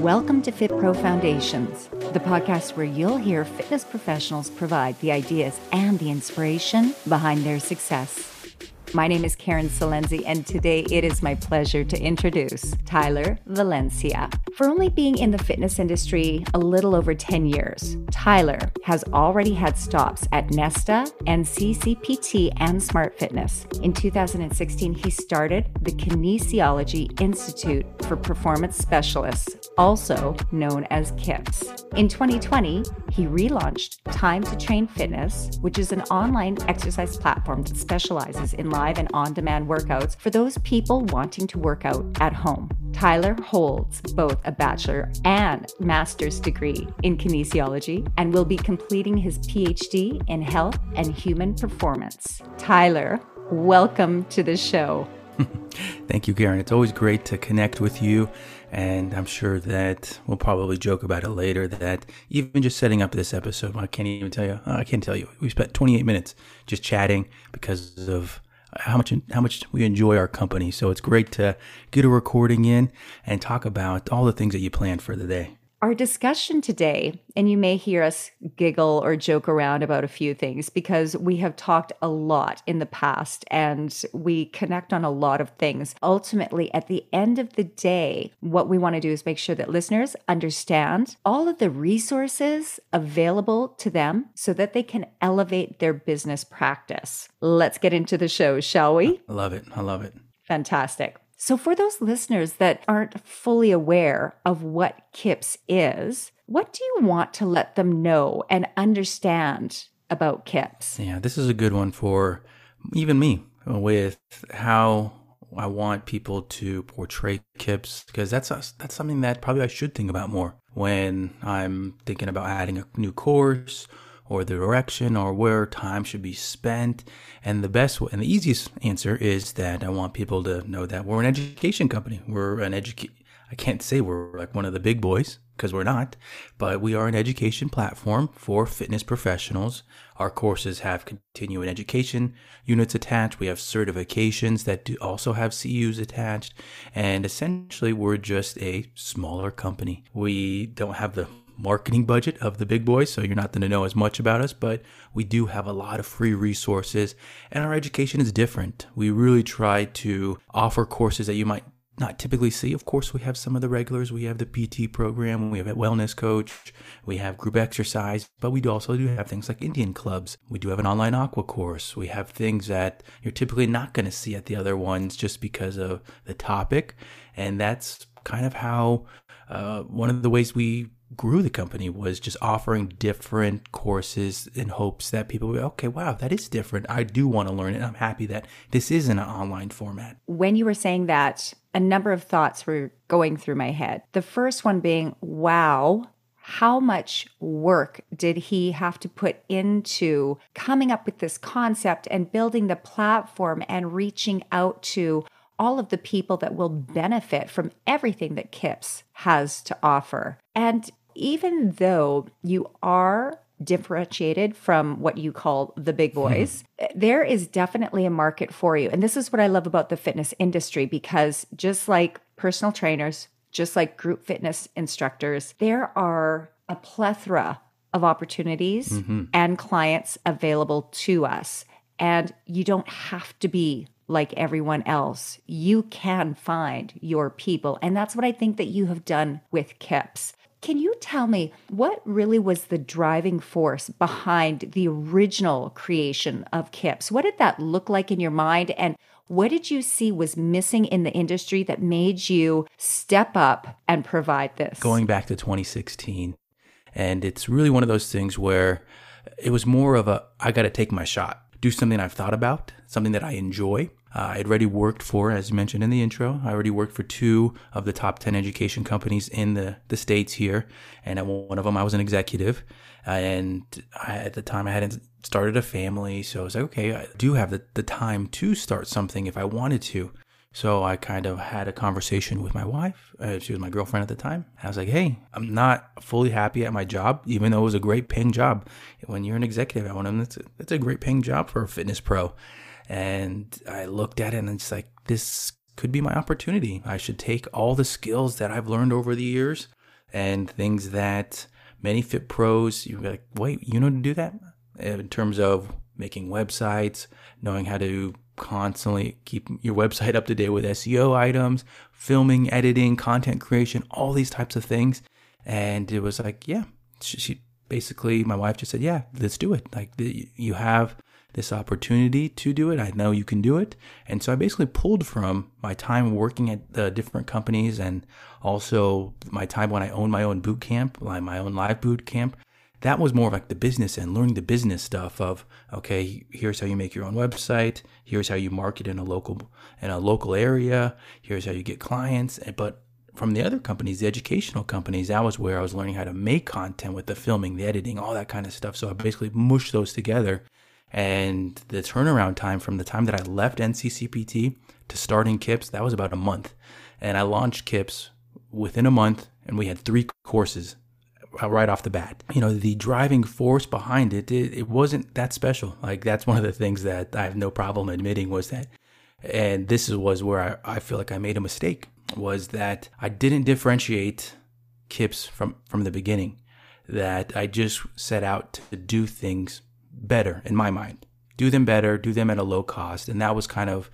Welcome to Fit Pro Foundations, the podcast where you'll hear fitness professionals provide the ideas and the inspiration behind their success. My name is Karen Salenzi, and today it is my pleasure to introduce Tyler Valencia. For only being in the fitness industry a little over 10 years, Tyler has already had stops at Nesta NCCPT and Smart Fitness. In 2016, he started the Kinesiology Institute for Performance Specialists, also known as KIPS. In 2020, he relaunched Time 2 Train Fitness, which is an online exercise platform that specializes in live and on demand workouts for those people wanting to work out at home. Tyler holds both a bachelor and master's degree in kinesiology and will be completing his PhD in health and human performance. Tyler, welcome to the show. Thank you, Karen. It's always great to connect with you. And I'm sure that we'll probably joke about it later that even just setting up this episode, I can't even tell you, uh, I can't tell you. We spent 28 minutes just chatting because of how much how much we enjoy our company. So it's great to get a recording in and talk about all the things that you planned for the day. Our discussion today, and you may hear us giggle or joke around about a few things because we have talked a lot in the past and we connect on a lot of things. Ultimately, at the end of the day, what we want to do is make sure that listeners understand all of the resources available to them so that they can elevate their business practice. Let's get into the show, shall we? I love it. I love it. Fantastic. So, for those listeners that aren't fully aware of what KIPS is, what do you want to let them know and understand about KIPS? Yeah, this is a good one for even me uh, with how I want people to portray KIPS because that's that's something that probably I should think about more when I'm thinking about adding a new course or the direction or where time should be spent. And the best and the easiest answer is that I want people to know that we're an education company. We're an education. I can't say we're like one of the big boys because we're not, but we are an education platform for fitness professionals. Our courses have continuing education units attached. We have certifications that do also have CUs attached. And essentially, we're just a smaller company. We don't have the marketing budget of the big boys, so you're not going to know as much about us, but we do have a lot of free resources, and our education is different. We really try to offer courses that you might not typically see. Of course, we have some of the regulars. We have the PT program, we have a wellness coach, we have group exercise, but we do also do have things like Indian clubs. We do have an online aqua course. We have things that you're typically not going to see at the other ones just because of the topic. And that's kind of how uh, one of the ways we grew the company was just offering different courses in hopes that people would okay, wow, that is different. I do want to learn it. I'm happy that this is in an online format. When you were saying that, a number of thoughts were going through my head. The first one being, wow, how much work did he have to put into coming up with this concept and building the platform and reaching out to all of the people that will benefit from everything that KIPS has to offer. And even though you are differentiated from what you call the big hmm. boys, mm-hmm. there is definitely a market for you. And this is what I love about the fitness industry because just like personal trainers, just like group fitness instructors, there are a plethora of opportunities mm-hmm. and clients available to us. And you don't have to be like everyone else. You can find your people. And that's what I think that you have done with KIPS. Can you tell me what really was the driving force behind the original creation of KIPS? What did that look like in your mind? And what did you see was missing in the industry that made you step up and provide this? Going back to 2016. And it's really one of those things where it was more of a I got to take my shot, do something I've thought about, something that I enjoy, uh, I had already worked for, as mentioned in the intro, I already worked for two of the top 10 education companies in the, the States here. And at one of them, I was an executive. And I, at the time, I hadn't started a family. So I was like, okay, I do have the, the time to start something if I wanted to. So I kind of had a conversation with my wife. Uh, she was my girlfriend at the time. I was like, hey, I'm not fully happy at my job, even though it was a great paying job. When you're an executive at one of them, it's a, it's a great paying job for a fitness pro. And I looked at it and it's like, this could be my opportunity. I should take all the skills that I've learned over the years and things that many fit pros, you're like, wait, you know to do that? In terms of making websites, knowing how to constantly keep your website up to date with SEO items, filming, editing, content creation, all these types of things. And it was like, yeah, she, she basically, my wife just said, yeah, let's do it. Like you have this opportunity to do it. I know you can do it. And so I basically pulled from my time working at the different companies and also my time when I owned my own boot camp, like my own live boot camp. That was more like the business and learning the business stuff of okay, here's how you make your own website, here's how you market in a local in a local area, here's how you get clients. But from the other companies, the educational companies, that was where I was learning how to make content with the filming, the editing, all that kind of stuff. So I basically mushed those together and the turnaround time from the time that I left NCCPT to starting KIPS, that was about a month. And I launched KIPS within a month, and we had three courses right off the bat. You know, the driving force behind it, it, it wasn't that special. Like, that's one of the things that I have no problem admitting was that, and this was where I, I feel like I made a mistake, was that I didn't differentiate KIPS from, from the beginning. That I just set out to do things better in my mind. Do them better, do them at a low cost. And that was kind of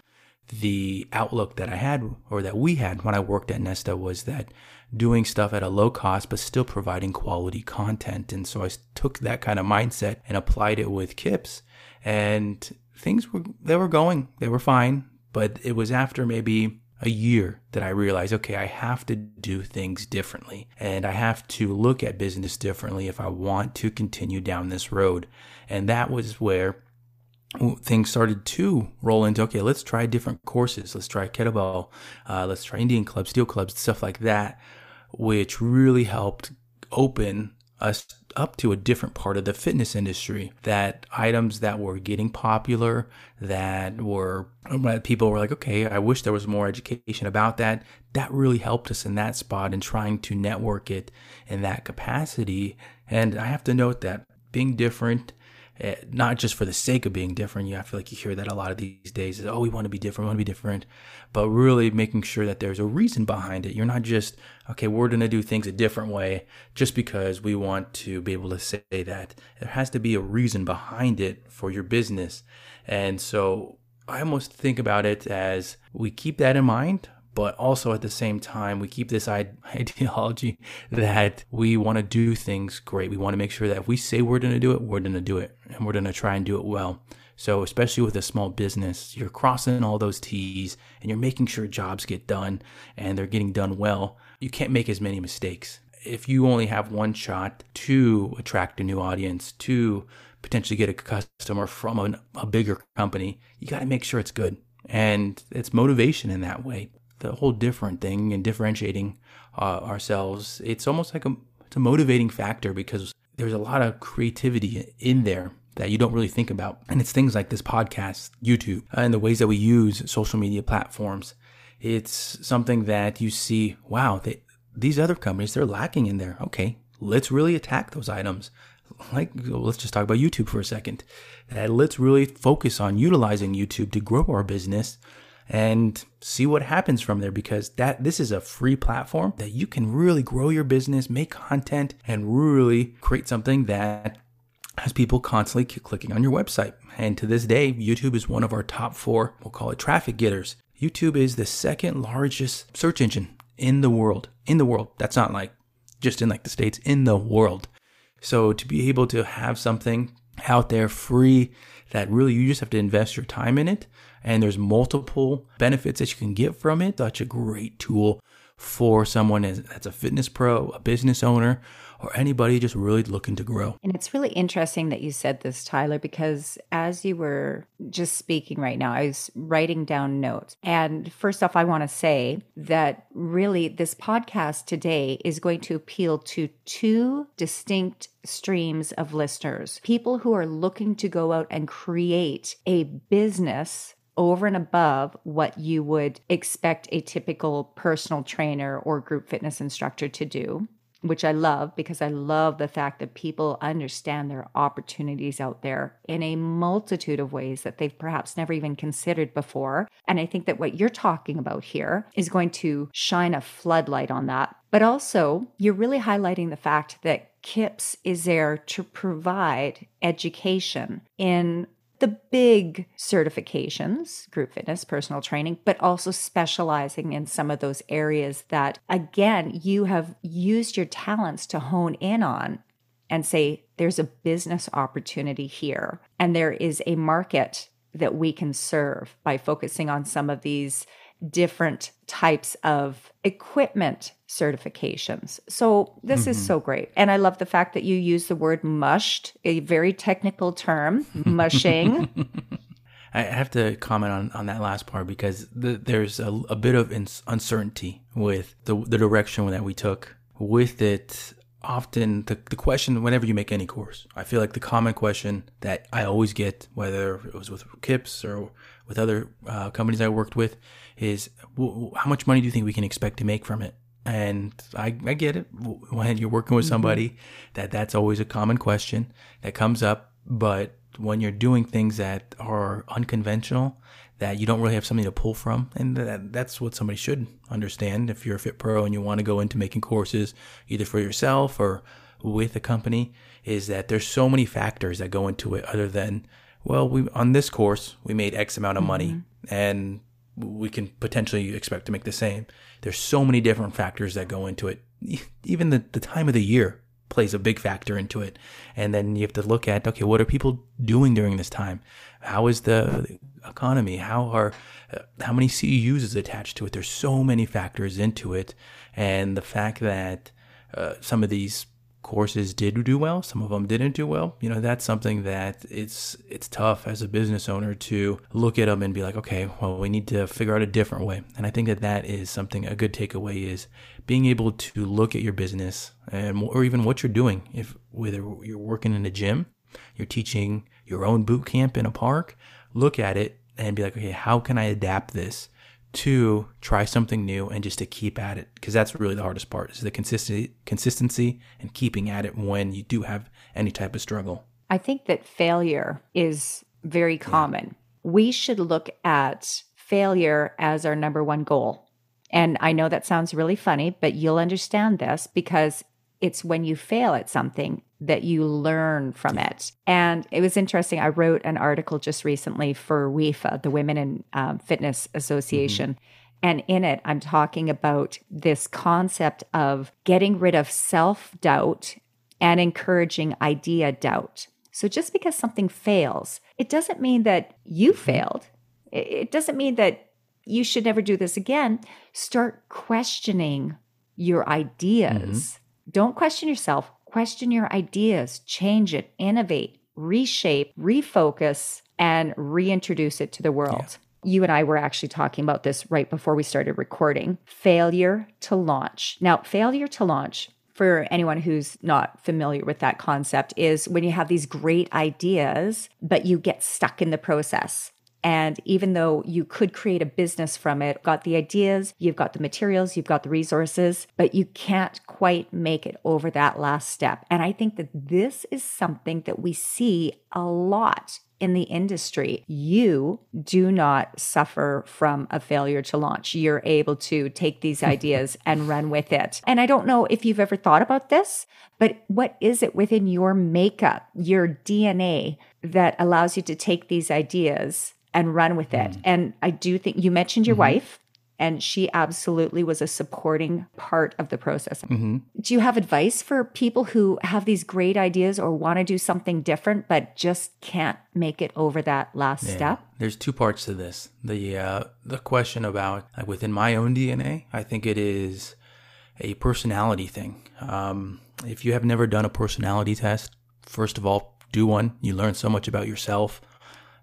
the outlook that I had or that we had when I worked at Nesta was that doing stuff at a low cost but still providing quality content. And so I took that kind of mindset and applied it with Kips and things were they were going, they were fine, but it was after maybe a year that I realized, okay, I have to do things differently and I have to look at business differently if I want to continue down this road. And that was where things started to roll into okay let's try different courses let's try kettlebell uh, let's try indian clubs steel clubs stuff like that which really helped open us up to a different part of the fitness industry. That items that were getting popular, that were people were like, okay, I wish there was more education about that. That really helped us in that spot in trying to network it in that capacity. And I have to note that being different Eh, not just for the sake of being different. You I feel like you hear that a lot of these days is, oh, we want to be different, we want to be different, but really making sure that there's a reason behind it. You're not just, okay, we're going to do things a different way just because we want to be able to say that. There has to be a reason behind it for your business. And so I almost think about it as we keep that in mind, but also at the same time, we keep this ideology that we want to do things great. We want to make sure that if we say we're going to do it, we're going to do it and we're going to try and do it well. So, especially with a small business, you're crossing all those T's and you're making sure jobs get done and they're getting done well. You can't make as many mistakes. If you only have one shot to attract a new audience, to potentially get a customer from a, a bigger company, you got to make sure it's good. And it's motivation in that way the whole different thing and differentiating uh, ourselves, it's almost like a it's a motivating factor because there's a lot of creativity in there that you don't really think about. And it's things like this podcast, YouTube, and the ways that we use social media platforms. It's something that you see, wow, they, these other companies, they're lacking in there. Okay, let's really attack those items. Like, let's just talk about YouTube for a second. Uh, let's really focus on utilizing YouTube to grow our business and see what happens from there because that this is a free platform that you can really grow your business, make content and really create something that has people constantly clicking on your website. And to this day, YouTube is one of our top 4, we'll call it traffic getters. YouTube is the second largest search engine in the world. In the world. That's not like just in like the states, in the world. So to be able to have something out there free that really you just have to invest your time in it and there's multiple benefits that you can get from it. Such a great tool for someone that's a fitness pro, a business owner, or anybody just really looking to grow. And it's really interesting that you said this, Tyler, because as you were just speaking right now, I was writing down notes. And first off, I want to say that really this podcast today is going to appeal to two distinct streams of listeners people who are looking to go out and create a business over and above what you would expect a typical personal trainer or group fitness instructor to do which I love because I love the fact that people understand there are opportunities out there in a multitude of ways that they've perhaps never even considered before. And I think that what you're talking about here is going to shine a floodlight on that. But also, you're really highlighting the fact that KIPS is there to provide education in the big certifications, group fitness, personal training, but also specializing in some of those areas that, again, you have used your talents to hone in on and say, there's a business opportunity here, and there is a market that we can serve by focusing on some of these different types of equipment certifications. So this mm-hmm. is so great. And I love the fact that you use the word mushed, a very technical term, mushing. I have to comment on, on that last part because the, there's a, a, bit of uncertainty with the, the direction that we took. With it, often the, the question whenever you make any course, I feel like the common question that I always get, whether it was with KIPS or with other uh, companies I worked with, is well, how much money do you think we can expect to make from it? And I, I get it when you're working with mm-hmm. somebody mm-hmm. that that's always a common question that comes up. But when you're doing things that are unconventional, that you don't really have something to pull from, and that, that's what somebody should understand. If you're a fit pro and you want to go into making courses either for yourself or with a company, is that there's so many factors that go into it other than well, we on this course we made X amount of money, mm-hmm. and we can potentially expect to make the same. There's so many different factors that go into it. Even the, the time of the year plays a big factor into it. And then you have to look at, okay, what are people doing during this time? How is the economy? How are, uh, how many CEUs is attached to it? There's so many factors into it. And the fact that uh, some of these courses did do well, some of them didn't do well. You know, that's something that it's it's tough as a business owner to look at them and be like, okay, well, we need to figure out a different way. And I think that that is something a good takeaway is being able to look at your business and or even what you're doing. If whether you're working in a gym, you're teaching your own boot camp in a park, look at it and be like, okay, how can I adapt this? To try something new and just to keep at it because that's really the hardest part is the consistency consistency and keeping at it when you do have any type of struggle. I think that failure is very common. Yeah. we should look at failure as our number one goal. And i know that sounds really funny but you'll understand this because it's when you fail at something that you learn from it. And it was interesting. I wrote an article just recently for WIFA, the Women in um, Fitness Association. Mm-hmm. And in it, I'm talking about this concept of getting rid of self doubt and encouraging idea doubt. So just because something fails, it doesn't mean that you mm-hmm. failed. It doesn't mean that you should never do this again. Start questioning your ideas. Mm-hmm. Don't question yourself, Question your ideas, change it, innovate, reshape, refocus, and reintroduce it to the world. Yeah. You and I were actually talking about this right before we started recording. Failure to launch. Now, failure to launch for anyone who's not familiar with that concept is when you have these great ideas, but you get stuck in the process. And even though you could create a business from it, got the ideas, you've got the materials, you've got the resources, but you can't quite make it over that last step. And I think that this is something that we see a lot in the industry, you do not suffer from a failure to launch. You're able to take these ideas and run with it. And I don't know if you've ever thought about this, but what is it within your makeup, your DNA, that allows you to take these ideas and run with it. Mm. And I do think you mentioned your mm-hmm. wife, and she absolutely was a supporting part of the process. Mm-hmm. Do you have advice for people who have these great ideas or want to do something different but just can't make it over that last yeah. step? There's two parts to this. The uh, the question about like within my own DNA, I think it is a personality thing. Um, if you have never done a personality test, first of all, do one. You learn so much about yourself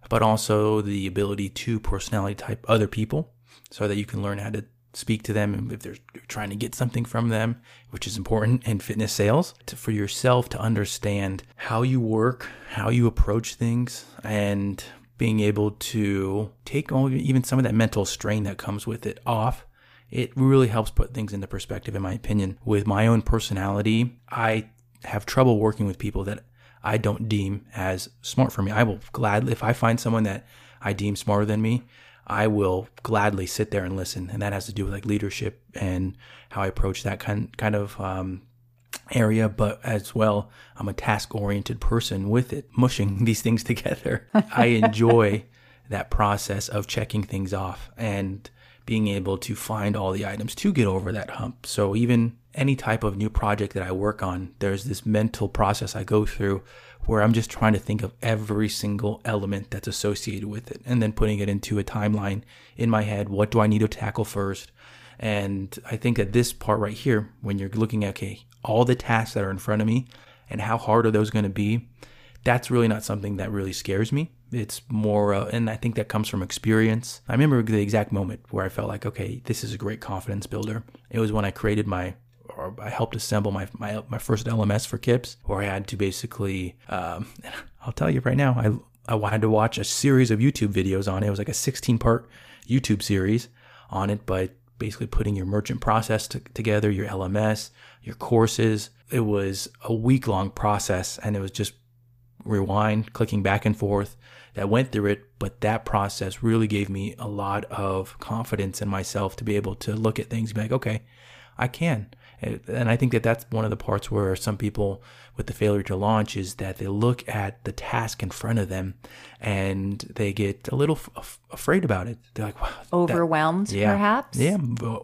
but also the ability to personality type other people so that you can learn how to speak to them and if they're trying to get something from them, which is important in fitness sales, to, for yourself to understand how you work, how you approach things, and being able to take all, even some of that mental strain that comes with it off it really helps put things into perspective, in my opinion. With my own personality, I have trouble working with people that I don't deem as smart for me. I will gladly, if I find someone that I deem smarter than me, I will gladly sit there and listen. And that has to do with like leadership and how I approach that kind kind of um, area. But as well, I'm a task oriented person with it, mushing these things together. I enjoy that process of checking things off and being able to find all the items to get over that hump. So even any type of new project that I work on, there's this mental process I go through where I'm just trying to think of every single element that's associated with it and then putting it into a timeline in my head. What do I need to tackle first? And I think that this part right here, when you're looking at, okay, all the tasks that are in front of me and how hard are those going to be, that's really not something that really scares me. It's more, uh, and I think that comes from experience. I remember the exact moment where I felt like, okay, this is a great confidence builder. It was when I created my or I helped assemble my, my my first LMS for Kips, where I had to basically, um, I'll tell you right now, I I had to watch a series of YouTube videos on it. It was like a 16 part YouTube series on it, but basically putting your merchant process together, your LMS, your courses. It was a week long process, and it was just rewind, clicking back and forth that went through it. But that process really gave me a lot of confidence in myself to be able to look at things and be like, okay, I can. And I think that that's one of the parts where some people with the failure to launch is that they look at the task in front of them and they get a little f- afraid about it. They're like, wow. Overwhelmed, that, yeah, perhaps? Yeah,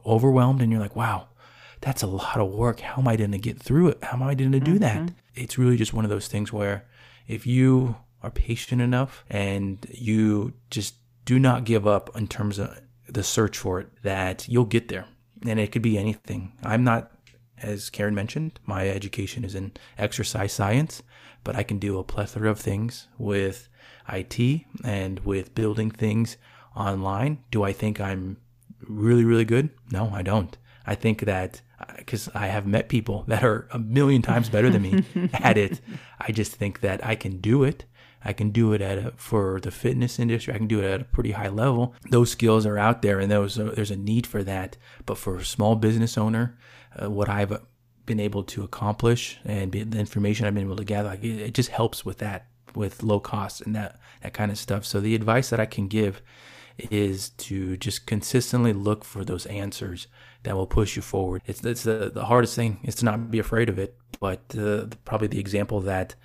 overwhelmed. And you're like, wow, that's a lot of work. How am I going to get through it? How am I going to do mm-hmm. that? It's really just one of those things where if you are patient enough and you just do not give up in terms of the search for it, that you'll get there. And it could be anything. I'm not as Karen mentioned, my education is in exercise science, but I can do a plethora of things with IT and with building things online. Do I think I'm really, really good? No, I don't. I think that uh, because I have met people that are a million times better than me at it. I just think that I can do it. I can do it at a, for the fitness industry. I can do it at a pretty high level. Those skills are out there, and those uh, there's a need for that. But for a small business owner, uh, what I've been able to accomplish and be, the information I've been able to gather, like, it, it just helps with that, with low cost and that that kind of stuff. So the advice that I can give is to just consistently look for those answers that will push you forward. It's, it's the, the hardest thing is to not be afraid of it. But uh, probably the example that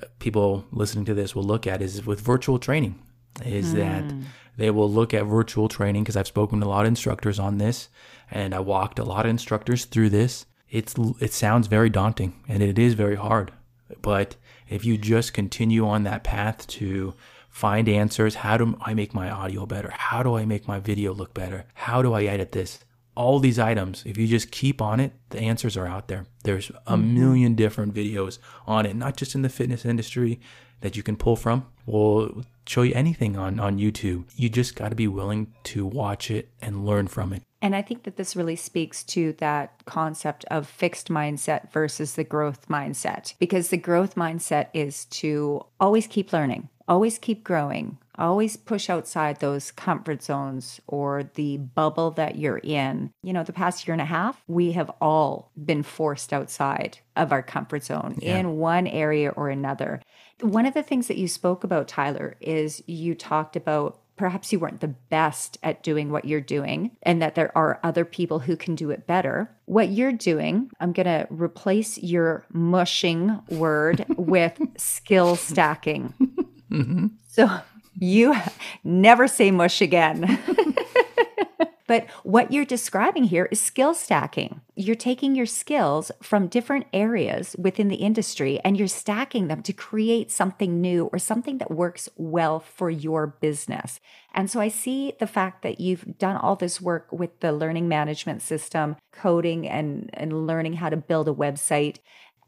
uh, people listening to this will look at is with virtual training is mm. that they will look at virtual training because I've spoken to a lot of instructors on this and I walked a lot of instructors through this. It's it sounds very daunting and it is very hard. But if you just continue on that path to find answers, how do I make my audio better? How do I make my video look better? How do I edit this? All these items, if you just keep on it, the answers are out there. There's a mm-hmm. million different videos on it, not just in the fitness industry that you can pull from. We'll show you anything on, on YouTube. You just got to be willing to watch it and learn from it. And I think that this really speaks to that concept of fixed mindset versus the growth mindset, because the growth mindset is to always keep learning, always keep growing, always push outside those comfort zones or the bubble that you're in. You know, the past year and a half, we have all been forced outside of our comfort zone yeah. in one area or another. One of the things that you spoke about, Tyler, is you talked about perhaps you weren't the best at doing what you're doing and that there are other people who can do it better. What you're doing, I'm going to replace your mushing word with skill stacking. Mm-hmm. So you never say mush again. But what you're describing here is skill stacking. You're taking your skills from different areas within the industry and you're stacking them to create something new or something that works well for your business. And so I see the fact that you've done all this work with the learning management system, coding and, and learning how to build a website.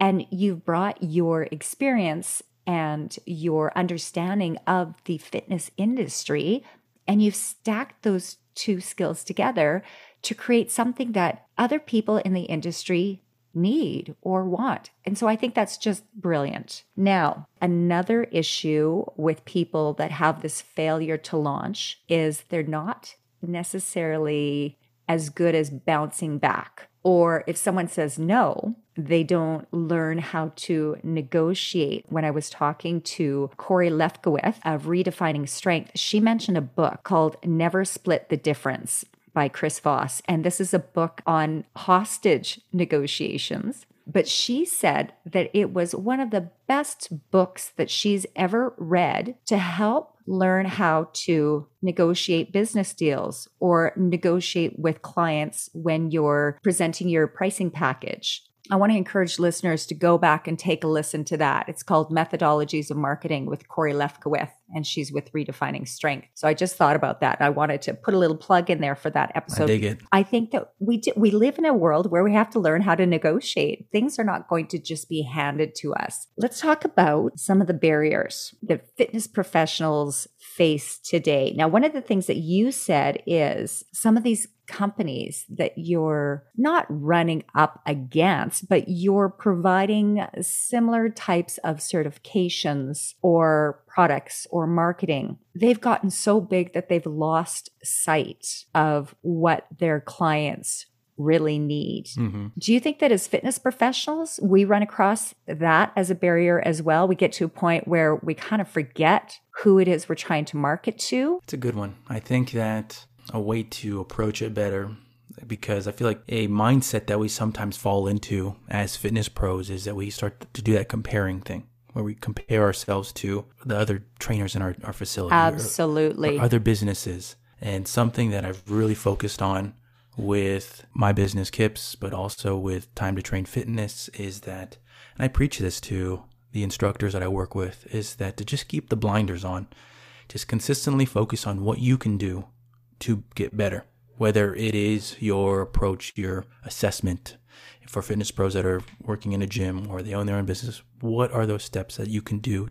And you've brought your experience and your understanding of the fitness industry and you've stacked those two skills together to create something that other people in the industry need or want. And so I think that's just brilliant. Now, another issue with people that have this failure to launch is they're not necessarily as good as bouncing back. Or if someone says no, they don't learn how to negotiate. When I was talking to Cori Lefkowith of Redefining Strength, she mentioned a book called Never Split the Difference by Chris Voss. And this is a book on hostage negotiations. But she said that it was one of the best books that she's ever read to help learn how to negotiate business deals or negotiate with clients when you're presenting your pricing package. I want to encourage listeners to go back and take a listen to that. It's called Methodologies of Marketing with Cori Lefkowith, and she's with Redefining Strength. So I just thought about that. I wanted to put a little plug in there for that episode. I dig it. I think that we do, we live in a world where we have to learn how to negotiate. Things are not going to just be handed to us. Let's talk about some of the barriers that fitness professionals face today. Now, one of the things that you said is some of these companies that you're not running up against, but you're providing similar types of certifications or products or marketing. They've gotten so big that they've lost sight of what their clients really need. Mm-hmm. Do you think that as fitness professionals, we run across that as a barrier as well? We get to a point where we kind of forget who it is we're trying to market to? It's a good one. I think that a way to approach it better because I feel like a mindset that we sometimes fall into as fitness pros is that we start to do that comparing thing where we compare ourselves to the other trainers in our, our facility. Absolutely. Or, or other businesses. And something that I've really focused on with my business KIPS, but also with Time 2 Train Fitness is that, and I preach this to the instructors that I work with, is that to just keep the blinders on. Just consistently focus on what you can do to get better, whether it is your approach, your assessment for fitness pros that are working in a gym or they own their own business. What are those steps that you can do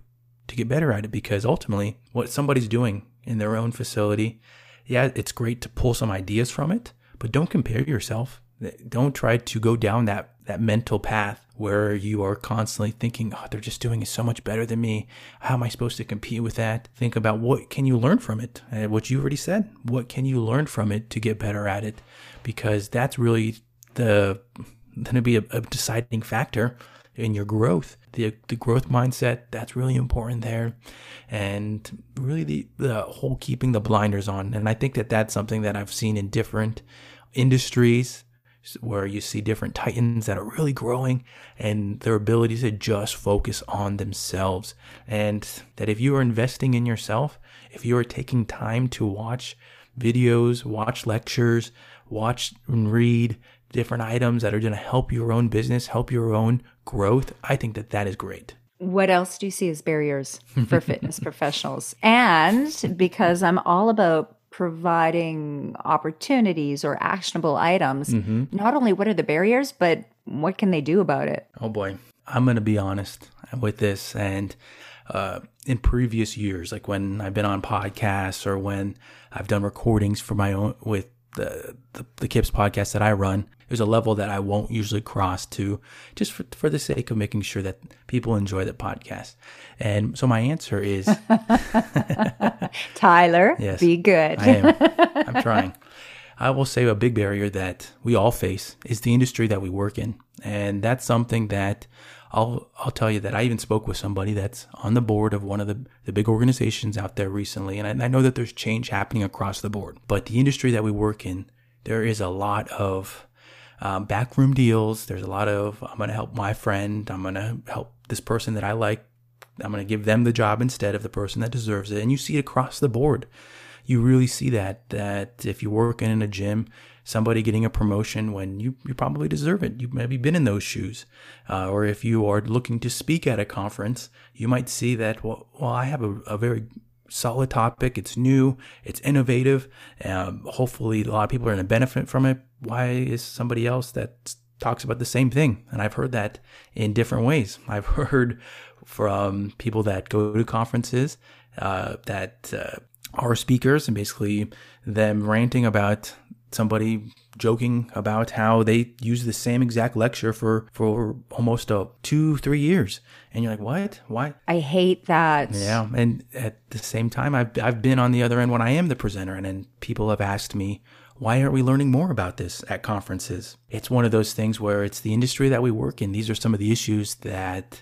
to get better at it? Because ultimately, what somebody's doing in their own facility, yeah, it's great to pull some ideas from it, but don't compare yourself. Don't try to go down that, that mental path where you are constantly thinking, oh, they're just doing it so much better than me. How am I supposed to compete with that? Think about what can you learn from it? And what you already said. What can you learn from it to get better at it? Because that's really the going to be a, a deciding factor in your growth. The the growth mindset that's really important there, and really the the whole keeping the blinders on. And I think that that's something that I've seen in different industries where you see different titans that are really growing and their ability to just focus on themselves. And that if you are investing in yourself, if you are taking time to watch videos, watch lectures, watch and read different items that are going to help your own business, help your own growth, I think that that is great. What else do you see as barriers for fitness professionals? And because I'm all about providing opportunities or actionable items, mm-hmm. not only what are the barriers, but what can they do about it? Oh boy. I'm going to be honest with this. And uh, in previous years, like when I've been on podcasts or when I've done recordings for my own with the, the, the KIPS podcast that I run, there's a level that I won't usually cross to just for, for the sake of making sure that people enjoy the podcast. And so my answer is Tyler, yes, be good. I am. I'm trying. I will say a big barrier that we all face is the industry that we work in. And that's something that I'll I'll tell you that I even spoke with somebody that's on the board of one of the, the big organizations out there recently, and I, I know that there's change happening across the board. But the industry that we work in, there is a lot of um, backroom deals. There's a lot of I'm going to help my friend. I'm going to help this person that I like. I'm going to give them the job instead of the person that deserves it. And you see it across the board. You really see that that if you're working in a gym, somebody getting a promotion when you, you probably deserve it. You've maybe been in those shoes. Uh, or if you are looking to speak at a conference, you might see that, well, well I have a, a very solid topic. It's new, it's innovative. Um, hopefully, a lot of people are going to benefit from it. Why is somebody else that talks about the same thing? And I've heard that in different ways. I've heard from people that go to conferences uh, that uh, are speakers and basically them ranting about somebody joking about how they use the same exact lecture for for almost a two three years. And you're like what? Why? I hate that. Yeah. And at the same time i've, I've been on the other end when i am the presenter. And then people have asked me why aren't we learning more about this at conferences? It's one of those things where it's the industry that we work in. These are some of the issues that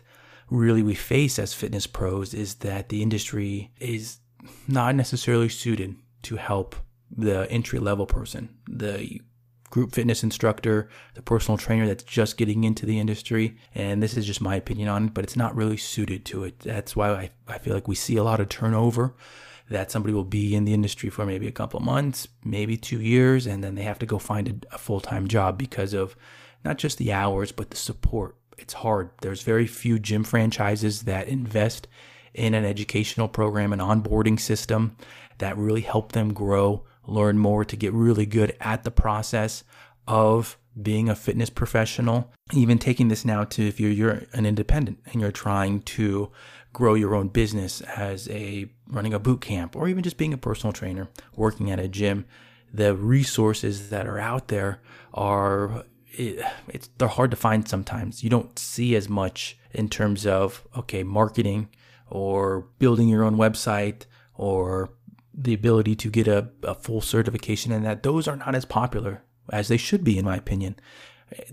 really we face as fitness pros is that the industry is not necessarily suited to help the entry level person, the group fitness instructor, the personal trainer that's just getting into the industry. And this is just my opinion on it, but it's not really suited to it. That's why I, I feel like we see a lot of turnover that somebody will be in the industry for maybe a couple months, maybe two years, and then they have to go find a, a full time job because of not just the hours, but the support. It's hard. There's very few gym franchises that invest in an educational program, an onboarding system that really help them grow, learn more to get really good at the process of being a fitness professional. Even taking this now to if you're, you're an independent and you're trying to grow your own business as a running a boot camp or even just being a personal trainer, working at a gym, the resources that are out there are it, it's they're hard to find sometimes. You don't see as much in terms of okay, marketing or building your own website or the ability to get a, a full certification and that those are not as popular as they should be in my opinion.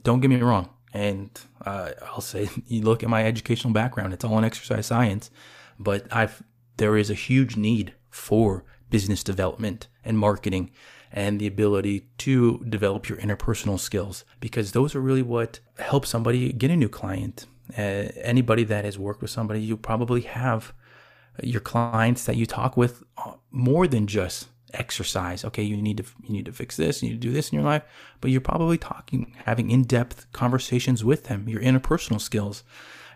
Don't get me wrong. And uh, I'll say, you look at my educational background; it's all in exercise science. But I've there is a huge need for business development and marketing and the ability to develop your interpersonal skills because those are really what help somebody get a new client. Uh, anybody that has worked with somebody, you probably have your clients that you talk with uh, more than just exercise. Okay, you need to you need to fix this, you need to do this in your life, but you're probably talking, having in-depth conversations with them, your interpersonal skills.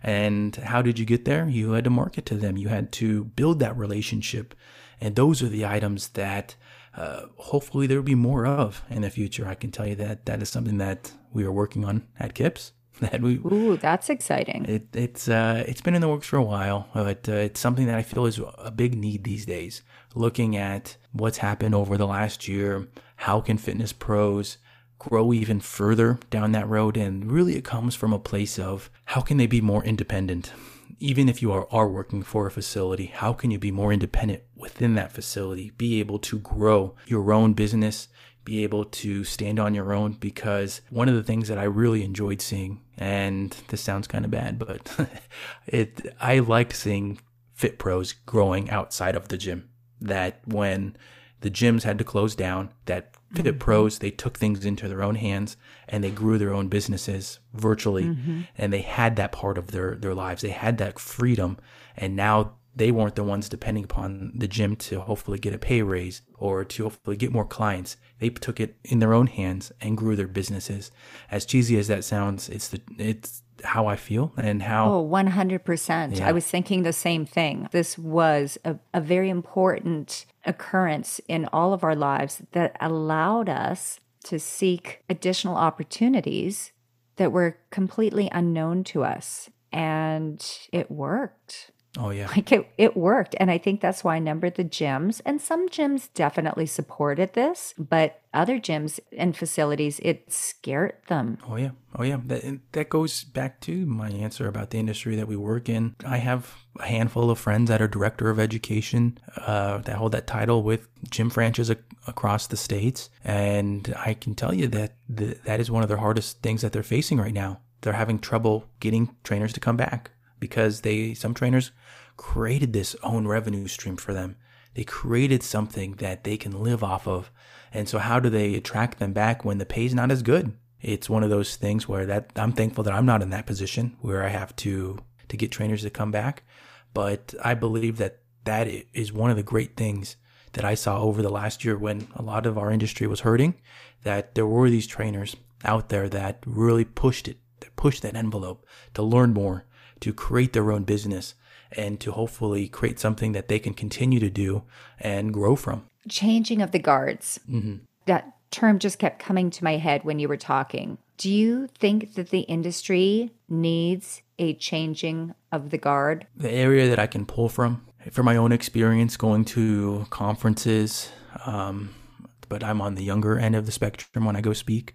And how did you get there? You had to market to them. You had to build that relationship. And those are the items that uh, hopefully there will be more of in the future. I can tell you that that is something that we are working on at KIPS. That we ooh, that's exciting. It, it's uh, it's been in the works for a while, but uh, it's something that I feel is a big need these days. Looking at what's happened over the last year, how can fitness pros grow even further down that road, and really it comes from a place of how can they be more independent even if you are, are working for a facility, how can you be more independent within that facility? Be able to grow your own business, be able to stand on your own. Because one of the things that I really enjoyed seeing, and this sounds kind of bad, but it I liked seeing fit pros growing outside of the gym. That when the gyms had to close down, that fit mm-hmm. pros they took things into their own hands and they grew their own businesses virtually mm-hmm. and they had that part of their their lives they had that freedom and now they weren't the ones depending upon the gym to hopefully get a pay raise or to hopefully get more clients they took it in their own hands and grew their businesses as cheesy as that sounds it's the it's how I feel and how. Oh, 100%. Yeah. I was thinking the same thing. This was a, a very important occurrence in all of our lives that allowed us to seek additional opportunities that were completely unknown to us. And it worked. Oh yeah. Like it, it worked. And I think that's why I numbered the gyms. And some gyms definitely supported this, but other gyms and facilities, it scared them. Oh yeah. Oh yeah. That that goes back to my answer about the industry that we work in. I have a handful of friends that are director of education uh, that hold that title with gym franchises ac- across the states, and I can tell you that the, that is one of the hardest things that they're facing right now. They're having trouble getting trainers to come back because they some trainers created this own revenue stream for them. They created something that they can live off of. And so how do they attract them back when the pay's not as good? It's one of those things where that I'm thankful that I'm not in that position where I have to to get trainers to come back, but I believe that that is one of the great things that I saw over the last year when a lot of our industry was hurting that there were these trainers out there that really pushed it, that pushed that envelope to learn more, to create their own business and to hopefully create something that they can continue to do and grow from. Changing of the guards. Mm-hmm. That term just kept coming to my head when you were talking. Do you think that the industry needs a changing of the guard? The area that I can pull from, from my own experience going to conferences, um, but I'm on the younger end of the spectrum when I go speak.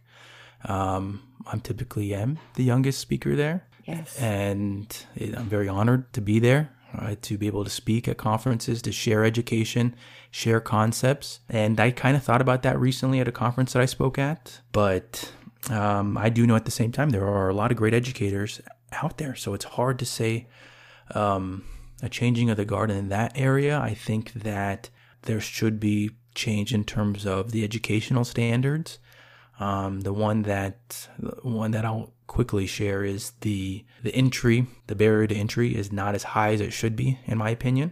Um, I'm typically am the youngest speaker there. Yes. And I'm very honored to be there. uh, to be able to speak at conferences, to share education, share concepts. And I kind of thought about that recently at a conference that I spoke at. But um, I do know at the same time there are a lot of great educators out there. So it's hard to say um, a changing of the guard in that area. I think that there should be change in terms of the educational standards. Um, the one that the one that I'll quickly share is the the entry, the barrier to entry is not as high as it should be, in my opinion.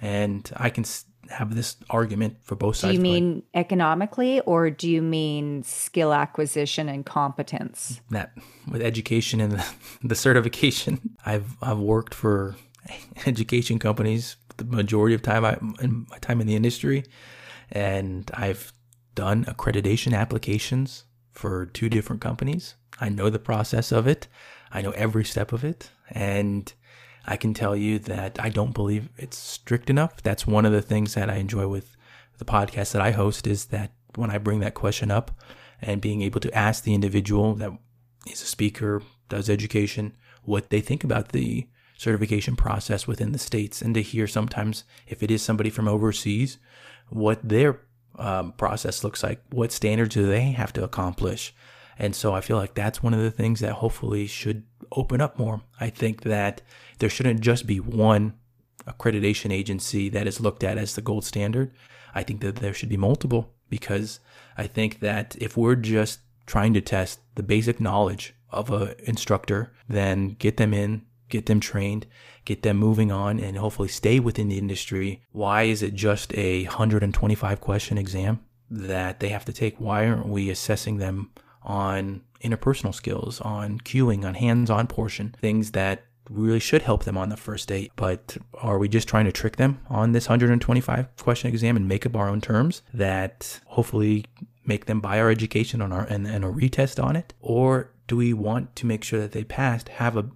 And I can have this argument for both sides. Do you mean economically, or do you mean skill acquisition and competence? That with education and the, the certification, I've I've worked for education companies the majority of time I, in my time in the industry, and I've done accreditation applications for two different companies. I know the process of it. I know every step of it. And I can tell you that I don't believe it's strict enough. That's one of the things that I enjoy with the podcast that I host is that when I bring that question up and being able to ask the individual that is a speaker, does education, what they think about the certification process within the states and to hear sometimes if it is somebody from overseas, what their um, process looks like, what standards do they have to accomplish. And so I feel like that's one of the things that hopefully should open up more. I think that there shouldn't just be one accreditation agency that is looked at as the gold standard. I think that there should be multiple because I think that if we're just trying to test the basic knowledge of an instructor, then get them in, get them trained, get them moving on, and hopefully stay within the industry. Why is it just a 125 question exam that they have to take? Why aren't we assessing them on interpersonal skills, on cueing, on hands on portion, things that really should help them on the first date. But are we just trying to trick them on this 125 question exam and make up our own terms that hopefully make them buy our education on our and, and a retest on it? Or do we want to make sure that they passed, have a,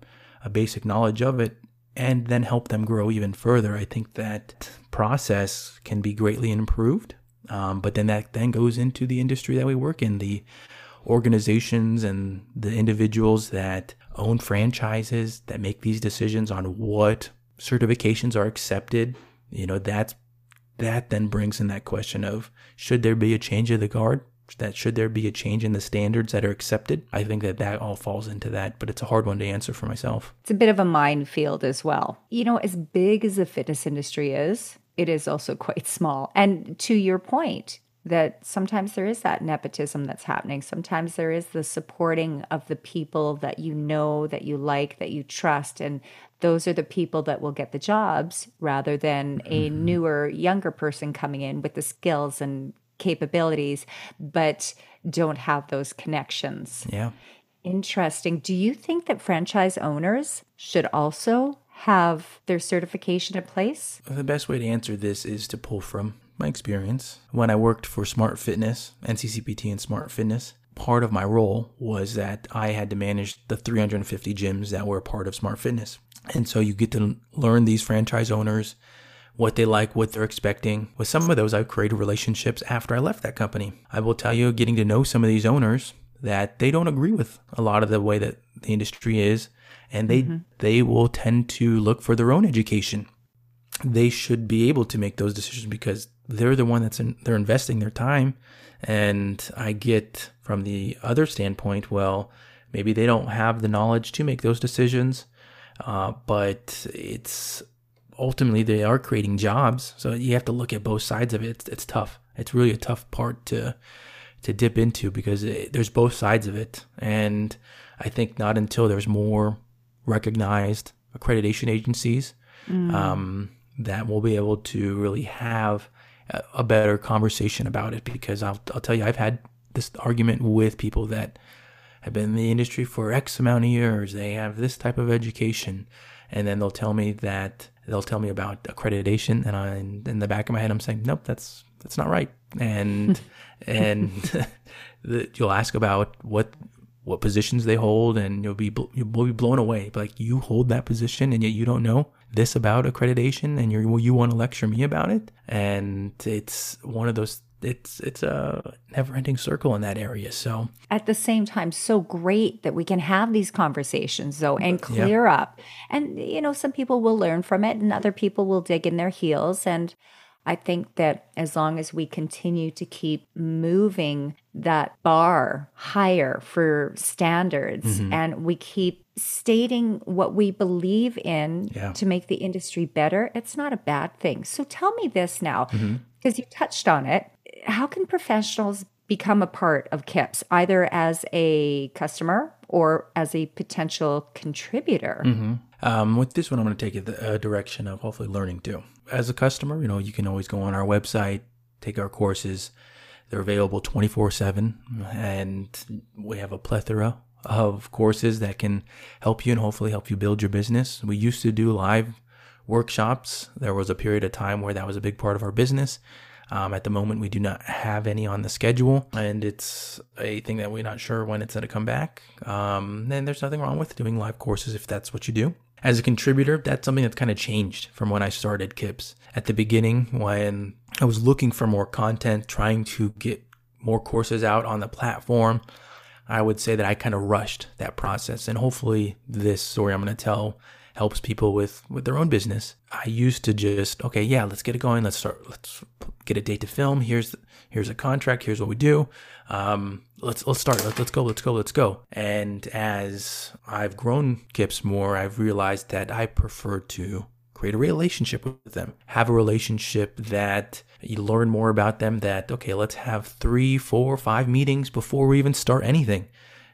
a basic knowledge of it, and then help them grow even further? I think that process can be greatly improved. Um, but then that then goes into the industry that we work in, the organizations and the individuals that own franchises that make these decisions on what certifications are accepted, you know, that's that then brings in that question of should there be a change of the guard? That should there be a change in the standards that are accepted? I think that that all falls into that, but it's a hard one to answer for myself. It's a bit of a minefield as well. You know, as big as the fitness industry is, it is also quite small. And to your point, that sometimes there is that nepotism that's happening. Sometimes there is the supporting of the people that you know, that you like, that you trust. And those are the people that will get the jobs rather than a mm-hmm. newer, younger person coming in with the skills and capabilities, but don't have those connections. Yeah. Interesting. Do you think that franchise owners should also have their certification in place? The best way to answer this is to pull from my experience. When I worked for Smart Fitness, NCCPT and Smart Fitness, part of my role was that I had to manage the 350 gyms that were part of Smart Fitness. And so you get to learn these franchise owners, what they like, what they're expecting. With some of those, I've created relationships after I left that company. I will tell you, getting to know some of these owners, that they don't agree with a lot of the way that the industry is, and they mm-hmm. they will tend to look for their own education. They should be able to make those decisions because they're the one that's in, they're investing their time. And i get from the other standpoint well maybe they don't have the knowledge to make those decisions uh, but it's ultimately they are creating jobs. So you have to look at both sides of it. It's, it's tough. It's really a tough part to to dip into because it, there's both sides of it. And i think not until there's more recognized accreditation agencies mm. um, that we'll be able to really have a better conversation about it because I'll, I'll tell you, I've had this argument with people that have been in the industry for X amount of years. They have this type of education. And then they'll tell me that they'll tell me about accreditation. And I, in the back of my head, I'm saying, nope, that's, that's not right. And, and the, you'll ask about what, what positions they hold and you'll be, you'll be blown away. But Like you hold that position and yet you don't know this about accreditation and you you want to lecture me about it and it's one of those it's it's a never ending circle in that area. So at the same time, so great that we can have these conversations though and clear yeah. up. And you know, some people will learn from it and other people will dig in their heels. And I think that as long as we continue to keep moving that bar higher for standards mm-hmm. and we keep stating what we believe in yeah. to make the industry better, it's not a bad thing. So tell me this now, because mm-hmm. you touched on it. How can professionals become a part of KIPS, either as a customer or as a potential contributor? Mm-hmm. Um, with this one, I'm going to take it the uh, direction of hopefully learning too. As a customer, you know, you can always go on our website, take our courses. They're available 24 7, and we have a plethora of courses that can help you and hopefully help you build your business. We used to do live workshops. There was a period of time where that was a big part of our business. Um, at the moment, we do not have any on the schedule, and it's a thing that we're not sure when it's going to come back. Um, and there's nothing wrong with doing live courses if that's what you do. As a contributor, that's something that's kind of changed from when I started KIPS. At the beginning, when I was looking for more content, trying to get more courses out on the platform, I would say that I kind of rushed that process. And hopefully, this story I'm going to tell helps people with with their own business. I used to just okay, yeah, let's get it going. Let's start. Let's get a date to film. Here's here's a contract. Here's what we do. Um, let's let's start. Let's, let's go. Let's go. Let's go. And as I've grown Kips more, I've realized that I prefer to create a relationship with them. Have a relationship that you learn more about them. That okay, let's have three, four, five meetings before we even start anything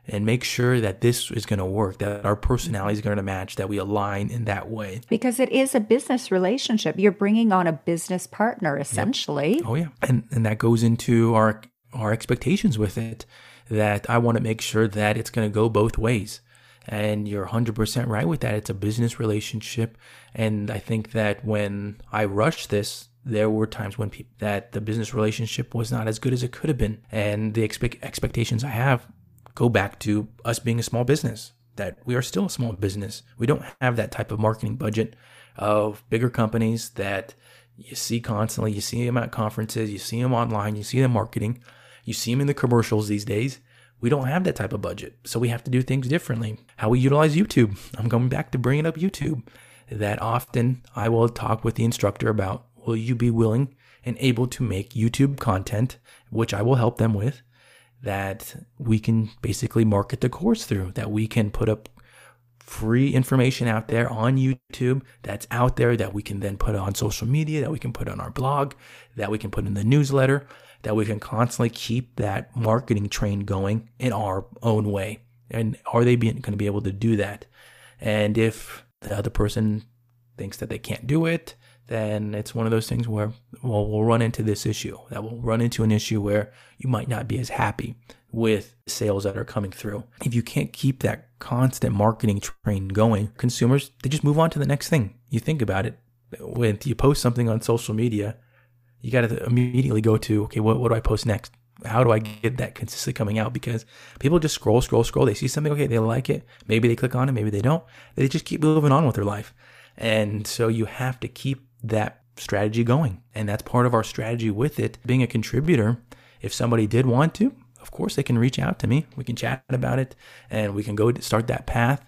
and make sure that this is going to work, that our personality is going to match, that we align in that way. Because it is a business relationship. You're bringing on a business partner essentially. Yep. Oh yeah. And and that goes into our our expectations with it that I want to make sure that it's going to go both ways. And you're 100% right with that. It's a business relationship. And I think that when I rushed this, there were times when people, that the business relationship was not as good as it could have been. And the expe- expectations I have go back to us being a small business, that we are still a small business. We don't have that type of marketing budget of bigger companies that you see constantly. You see them at conferences, you see them online, you see them marketing, you see them in the commercials these days. We don't have that type of budget. So we have to do things differently. How we utilize YouTube. I'm going back to bringing up YouTube. That often I will talk with the instructor about will you be willing and able to make YouTube content, which I will help them with, that we can basically market the course through, that we can put up free information out there on YouTube that's out there that we can then put on social media, that we can put on our blog, that we can put in the newsletter, that we can constantly keep that marketing train going in our own way. And are they going to be able to do that? And if the other person thinks that they can't do it, then it's one of those things where well, we'll run into this issue. That will run into an issue where you might not be as happy with sales that are coming through. If you can't keep that constant marketing train going, consumers, they just move on to the next thing. You think about it. When you post something on social media, you got to immediately go to, okay, what, what do I post next? How do I get that consistently coming out? Because people just scroll, scroll, scroll. They see something, okay, they like it. Maybe they click on it, maybe they don't. They just keep moving on with their life. And so you have to keep that strategy going. And that's part of our strategy with it. Being a contributor, if somebody did want to, of course they can reach out to me. We can chat about it and we can go start that path.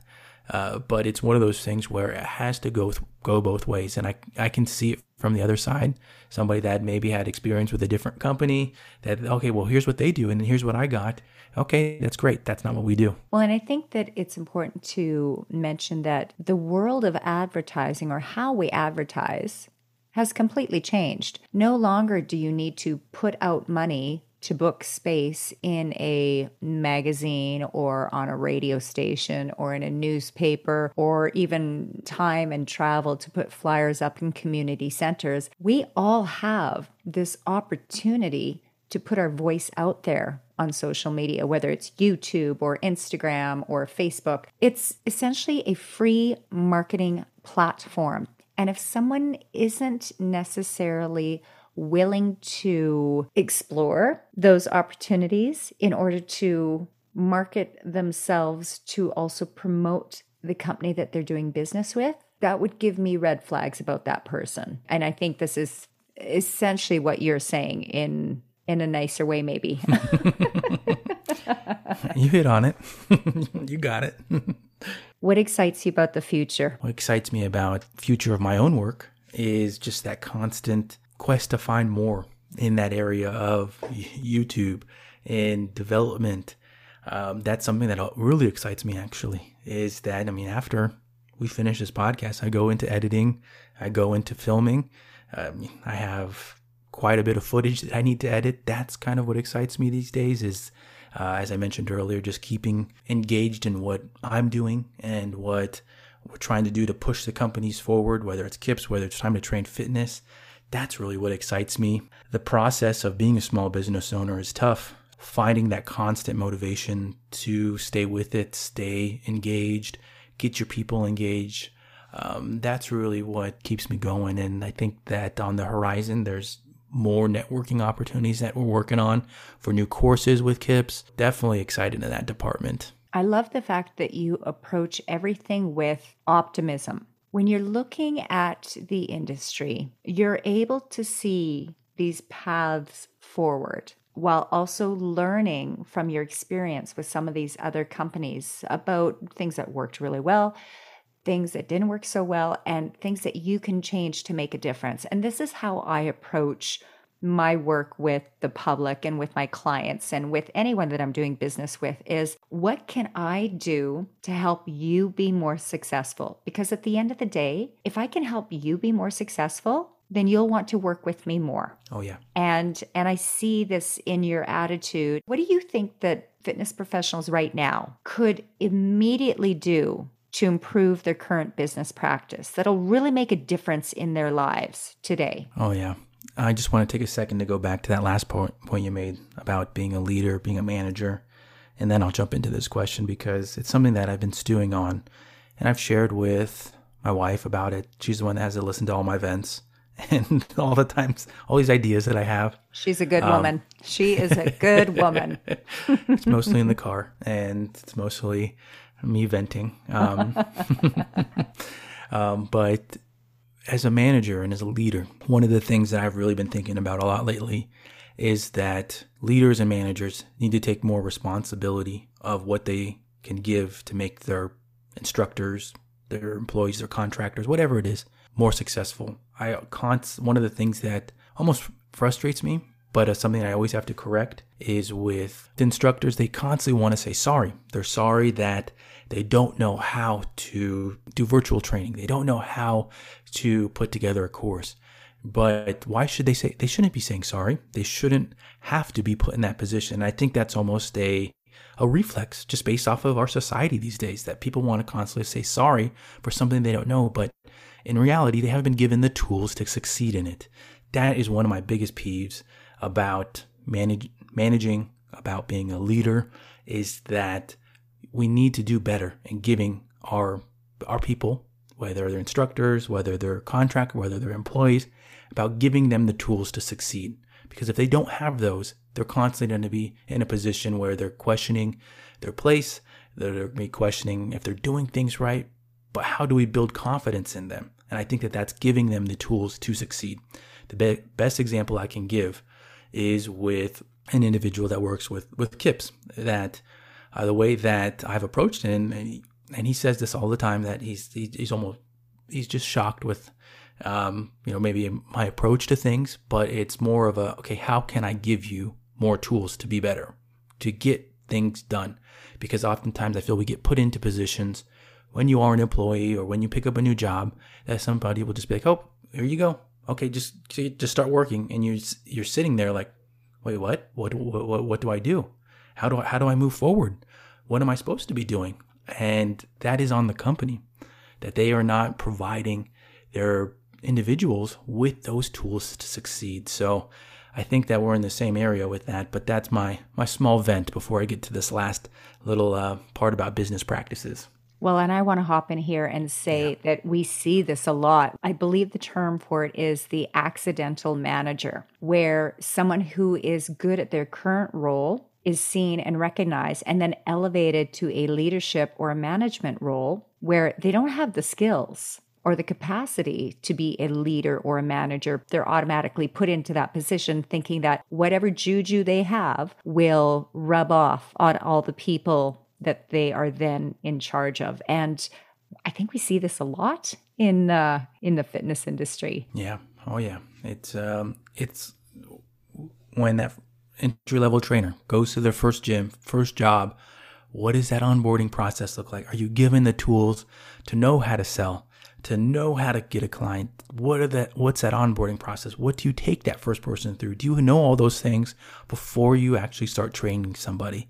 Uh, but it's one of those things where it has to go th- go both ways, and I I can see it from the other side. Somebody that maybe had experience with a different company that okay, well here's what they do, and here's what I got. Okay, that's great. That's not what we do. Well, and I think that it's important to mention that the world of advertising or how we advertise has completely changed. No longer do you need to put out money to book space in a magazine or on a radio station or in a newspaper or even time and travel to put flyers up in community centers. We all have this opportunity to put our voice out there on social media, whether it's YouTube or Instagram or Facebook. It's essentially a free marketing platform. And if someone isn't necessarily willing to explore those opportunities in order to market themselves to also promote the company that they're doing business with, that would give me red flags about that person. And I think this is essentially what you're saying in in a nicer way, maybe. you hit on it. you got it. what excites you about the future? What excites me about future of my own work is just that constant quest to find more in that area of YouTube and development. Um, that's something that really excites me actually is that, I mean, after we finish this podcast, I go into editing, I go into filming. Um, I have quite a bit of footage that I need to edit. That's kind of what excites me these days is, uh, as I mentioned earlier, just keeping engaged in what I'm doing and what we're trying to do to push the companies forward, whether it's KIPS, whether it's Time 2 Train Fitness. That's really what excites me. The process of being a small business owner is tough. Finding that constant motivation to stay with it, stay engaged, get your people engaged. Um, that's really what keeps me going. And I think that on the horizon, there's more networking opportunities that we're working on for new courses with KIPS. Definitely excited in that department. I love the fact that you approach everything with optimism. When you're looking at the industry, you're able to see these paths forward while also learning from your experience with some of these other companies about things that worked really well, things that didn't work so well, and things that you can change to make a difference. And this is how I approach my work with the public and with my clients and with anyone that I'm doing business with is what can I do to help you be more successful? Because at the end of the day, if I can help you be more successful, then you'll want to work with me more. Oh yeah. And and I see this in your attitude. What do you think that fitness professionals right now could immediately do to improve their current business practice that'll really make a difference in their lives today? Oh yeah. I just want to take a second to go back to that last point point you made about being a leader, being a manager, and then I'll jump into this question because it's something that I've been stewing on and I've shared with my wife about it. She's the one that has to listen to all my vents and all the times, all these ideas that I have. She's a good um, woman. She is a good woman. it's mostly in the car, and it's mostly me venting. Um, um, but as a manager and as a leader, one of the things that I've really been thinking about a lot lately is that leaders and managers need to take more responsibility of what they can give to make their instructors, their employees, their contractors, whatever it is, more successful. I one of the things that almost frustrates me, but uh, something I always have to correct is with the instructors. They constantly want to say sorry. They're sorry that they don't know how to do virtual training. They don't know how to put together a course. But why should they say they shouldn't be saying sorry? They shouldn't have to be put in that position. I think that's almost a a reflex just based off of our society these days that people want to constantly say sorry for something they don't know, but in reality, they haven't been given the tools to succeed in it. That is one of my biggest peeves about manage, managing, about being a leader, is that we need to do better in giving our our people, whether they're instructors, whether they're contractor, whether they're employees, about giving them the tools to succeed. Because if they don't have those, they're constantly going to be in a position where they're questioning their place, they're be questioning if they're doing things right, but how do we build confidence in them? And I think that that's giving them the tools to succeed. The be- best example I can give is with an individual that works with, with KIPS, that uh, the way that I've approached him, and he, and he says this all the time, that he's, he, he's almost, he's just shocked with, um, you know, maybe my approach to things, but it's more of a, okay, how can I give you more tools to be better, to get things done? Because oftentimes I feel we get put into positions when you are an employee or when you pick up a new job that somebody will just be like, "Oh, here you go. Okay, just just start working." And you you're sitting there like, "Wait, what? What what what do I do? How do I how do I move forward? What am I supposed to be doing?" And that is on the company that they are not providing their individuals with those tools to succeed. So I think that we're in the same area with that, but that's my my small vent before I get to this last little uh, part about business practices. Well, and I want to hop in here and say yeah. that we see this a lot. I believe the term for it is the accidental manager, where someone who is good at their current role is seen and recognized and then elevated to a leadership or a management role where they don't have the skills or the capacity to be a leader or a manager. They're automatically put into that position thinking that whatever juju they have will rub off on all the people that they are then in charge of. And I think we see this a lot in uh, in the fitness industry. Yeah. Oh yeah. It's um it's when that entry level trainer goes to their first gym, first job, what does that onboarding process look like? Are you given the tools to know how to sell, to know how to get a client? What are that what's that onboarding process? What do you take that first person through? Do you know all those things before you actually start training somebody?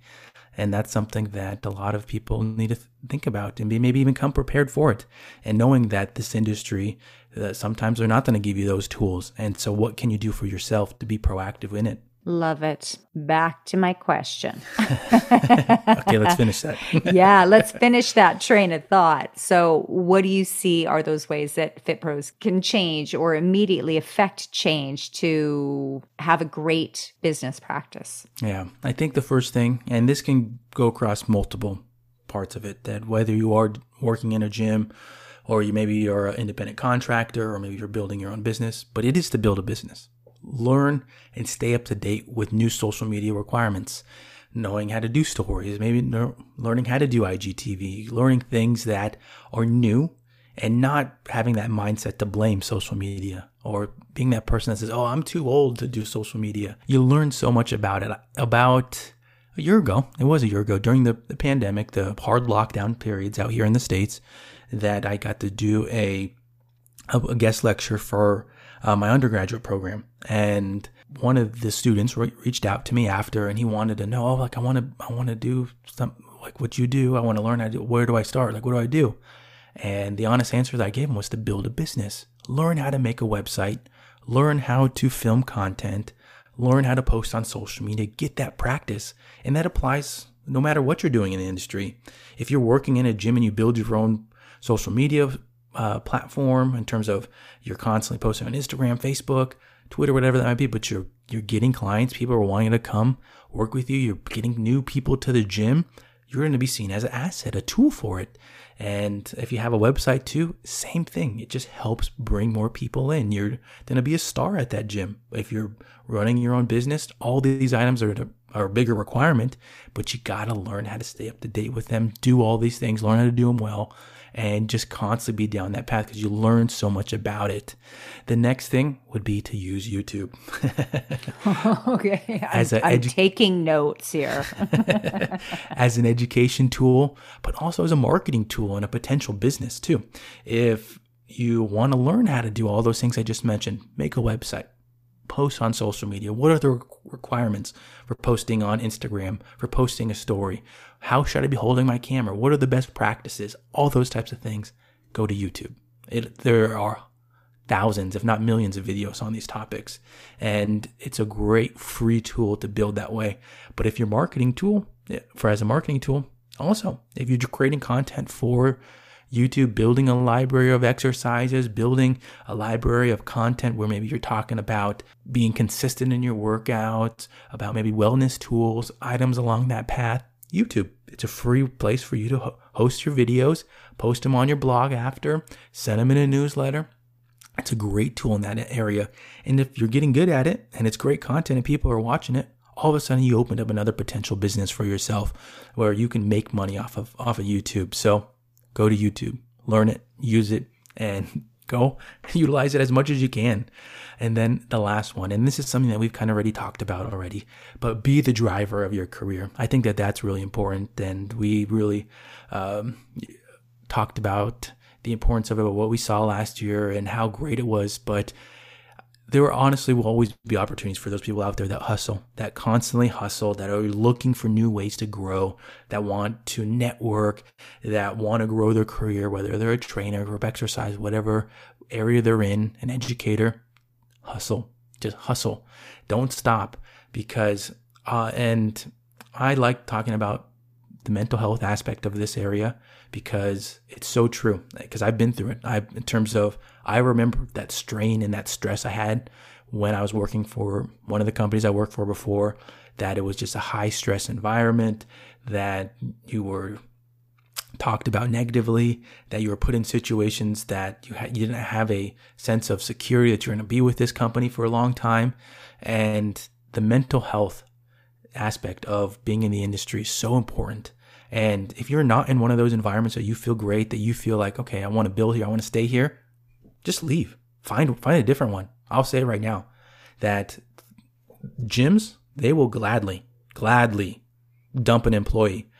And that's something that a lot of people need to think about and be, maybe even come prepared for it. And knowing that this industry, that sometimes they're not going to give you those tools. And so what can you do for yourself to be proactive in it? Love it. Back to my question. okay, let's finish that. yeah, let's finish that train of thought. So, what do you see are those ways that FitPros can change or immediately affect change to have a great business practice? Yeah, I think the first thing, and this can go across multiple parts of it, that whether you are working in a gym or you maybe you're an independent contractor or maybe you're building your own business, but it is to build a business learn and stay up to date with new social media requirements, knowing how to do stories, maybe learning how to do IGTV, learning things that are new and not having that mindset to blame social media or being that person that says, Oh, I'm too old to do social media. You learn so much about it. About a year ago, it was a year ago during the, the pandemic, the hard lockdown periods out here in the States, that I got to do a, a guest lecture for uh, my undergraduate program. And one of the students re- reached out to me after, and he wanted to know, oh, like I want to, I want to do some like what you do. I want to learn where do I start? Like what do I do? And the honest answer that I gave him was to build a business, learn how to make a website, learn how to film content, learn how to post on social media, get that practice, and that applies no matter what you're doing in the industry. If you're working in a gym and you build your own social media uh, platform in terms of you're constantly posting on Instagram, Facebook, Twitter, whatever that might be, but you're you're getting clients, people are wanting to come work with you, you're getting new people to the gym, you're going to be seen as an asset, a tool for it. And if you have a website too, same thing. It just helps bring more people in. You're going to be a star at that gym. If you're running your own business, all these items are, are a bigger requirement, but you got to learn how to stay up to date with them, do all these things, learn how to do them well, and just constantly be down that path because you learn so much about it. The next thing would be to use YouTube. okay, as I'm, a edu- I'm taking notes here. as an education tool, but also as a marketing tool and a potential business too. If you want to learn how to do all those things I just mentioned, make a website, post on social media? What are the requirements for posting on Instagram, for posting a story? How should I be holding my camera? What are the best practices? All those types of things. Go to YouTube. It, there are thousands, if not millions, of videos on these topics. And it's a great free tool to build that way. But if your marketing tool, for as a marketing tool, also, if you're creating content for YouTube, building a library of exercises, building a library of content where maybe you're talking about being consistent in your workouts, about maybe wellness tools, items along that path. YouTube, it's a free place for you to host your videos, post them on your blog after, send them in a newsletter. It's a great tool in that area. And if you're getting good at it and it's great content and people are watching it, all of a sudden you opened up another potential business for yourself where you can make money off of off of YouTube. So go to YouTube, learn it, use it, and go utilize it as much as you can. And then the last one, and this is something that we've kind of already talked about already, but be the driver of your career. I think that that's really important. And we really um, talked about the importance of it, what we saw last year and how great it was. But there honestly will always be opportunities for those people out there that hustle, that constantly hustle, that are looking for new ways to grow, that want to network, that want to grow their career, whether they're a trainer, group exercise, whatever area they're in, an educator, hustle, just hustle. Don't stop because, uh, and I like talking about the mental health aspect of this area because it's so true. Because I've been through it. I, in terms of, I remember that strain and that stress I had when I was working for one of the companies I worked for before. That it was just a high stress environment. That you were talked about negatively, that you were put in situations that you, you didn't have a sense of security that you're going to be with this company for a long time. And the mental health aspect of being in the industry is so important. And if you're not in one of those environments that you feel great, that you feel like, okay, I want to build here, I want to stay here, just leave. Find find a different one. I'll say right now that gyms, they will gladly, gladly dump an employee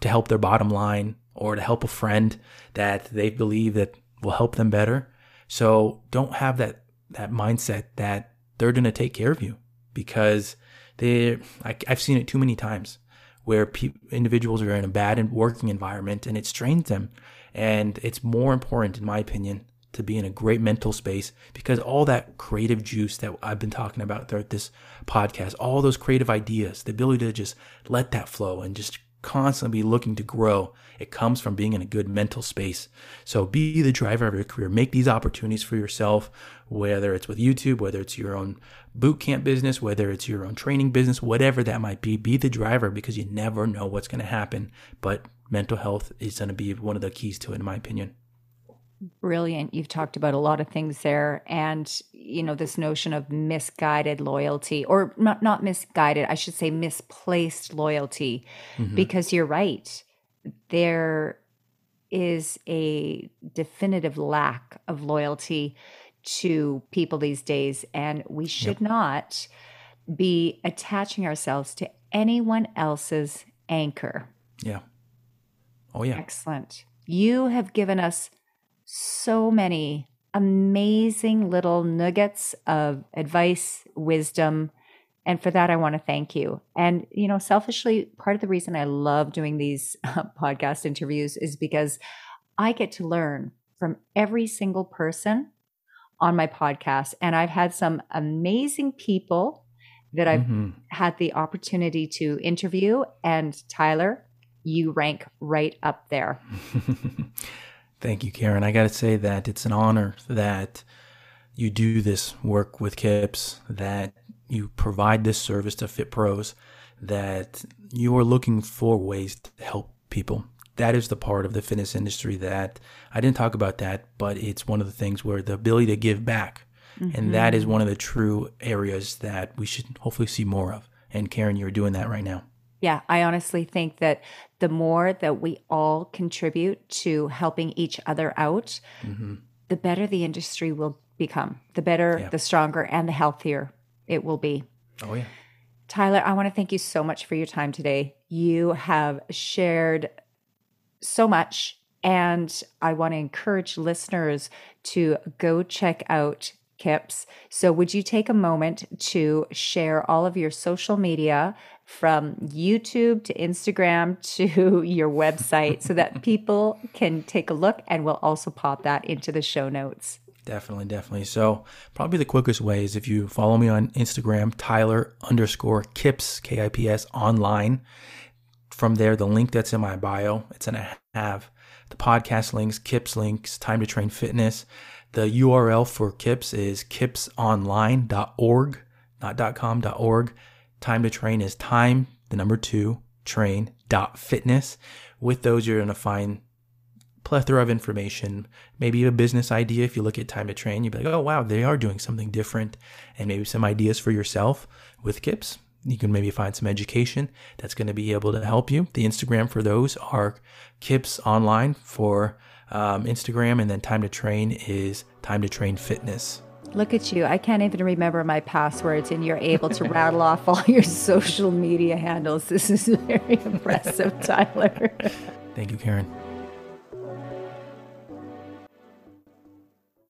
to help their bottom line or to help a friend that they believe that will help them better. So don't have that that mindset that they're going to take care of you because they I, have seen it too many times where pe- individuals are in a bad working environment and it strains them. And it's more important, in my opinion, to be in a great mental space because all that creative juice that I've been talking about throughout this podcast, all those creative ideas, the ability to just let that flow and just constantly be looking to grow. It comes from being in a good mental space. So be the driver of your career. Make these opportunities for yourself, whether it's with YouTube, whether it's your own boot camp business, whether it's your own training business, whatever that might be. Be the driver because you never know what's going to happen. But mental health is going to be one of the keys to it, in my opinion. Brilliant. You've talked about a lot of things there. And, you know, this notion of misguided loyalty, or not, not misguided, I should say misplaced loyalty, mm-hmm. because you're right. There is a definitive lack of loyalty to people these days. And we should yep. not be attaching ourselves to anyone else's anchor. Yeah. Oh, yeah. Excellent. You have given us so many amazing little nuggets of advice, wisdom. And for that, I want to thank you. And, you know, selfishly, part of the reason I love doing these uh, podcast interviews is because I get to learn from every single person on my podcast. And I've had some amazing people that I've mm-hmm. had the opportunity to interview. And Tyler, you rank right up there. Thank you, Karen. I got to say that it's an honor that you do this work with KIPS, that you provide this service to Fit Pros, that you are looking for ways to help people. That is the part of the fitness industry that I didn't talk about that, but it's one of the things where the ability to give back. Mm-hmm. And that is one of the true areas that we should hopefully see more of. And Karen, you're doing that right now. Yeah, I honestly think that the more that we all contribute to helping each other out, mm-hmm. the better the industry will become, the better, yeah. the stronger, and the healthier it will be. Oh, yeah. Tyler, I want to thank you so much for your time today. You have shared so much, and I want to encourage listeners to go check out Kips. So, would you take a moment to share all of your social media from YouTube to Instagram to your website so that people can take a look and we'll also pop that into the show notes? Definitely, definitely. So, probably the quickest way is if you follow me on Instagram, Tyler underscore Kips, K I P S online. From there, the link that's in my bio, it's going to have the podcast links, Kips links, Time 2 Train Fitness. The URL for KIPS is kipsonline.org, not .com, .org. Time to train is time, the number two, train dot fitness. With those, you're going to find plethora of information, maybe a business idea. If you look at Time 2 Train, you'd be like, oh, wow, they are doing something different. And maybe some ideas for yourself with KIPS. You can maybe find some education that's going to be able to help you. The Instagram for those are KIPS online for um, Instagram, and then Time 2 Train is Time 2 Train Fitness. Look at you. I can't even remember my passwords, and you're able to rattle off all your social media handles. This is very impressive, Tyler. Thank you, Karen.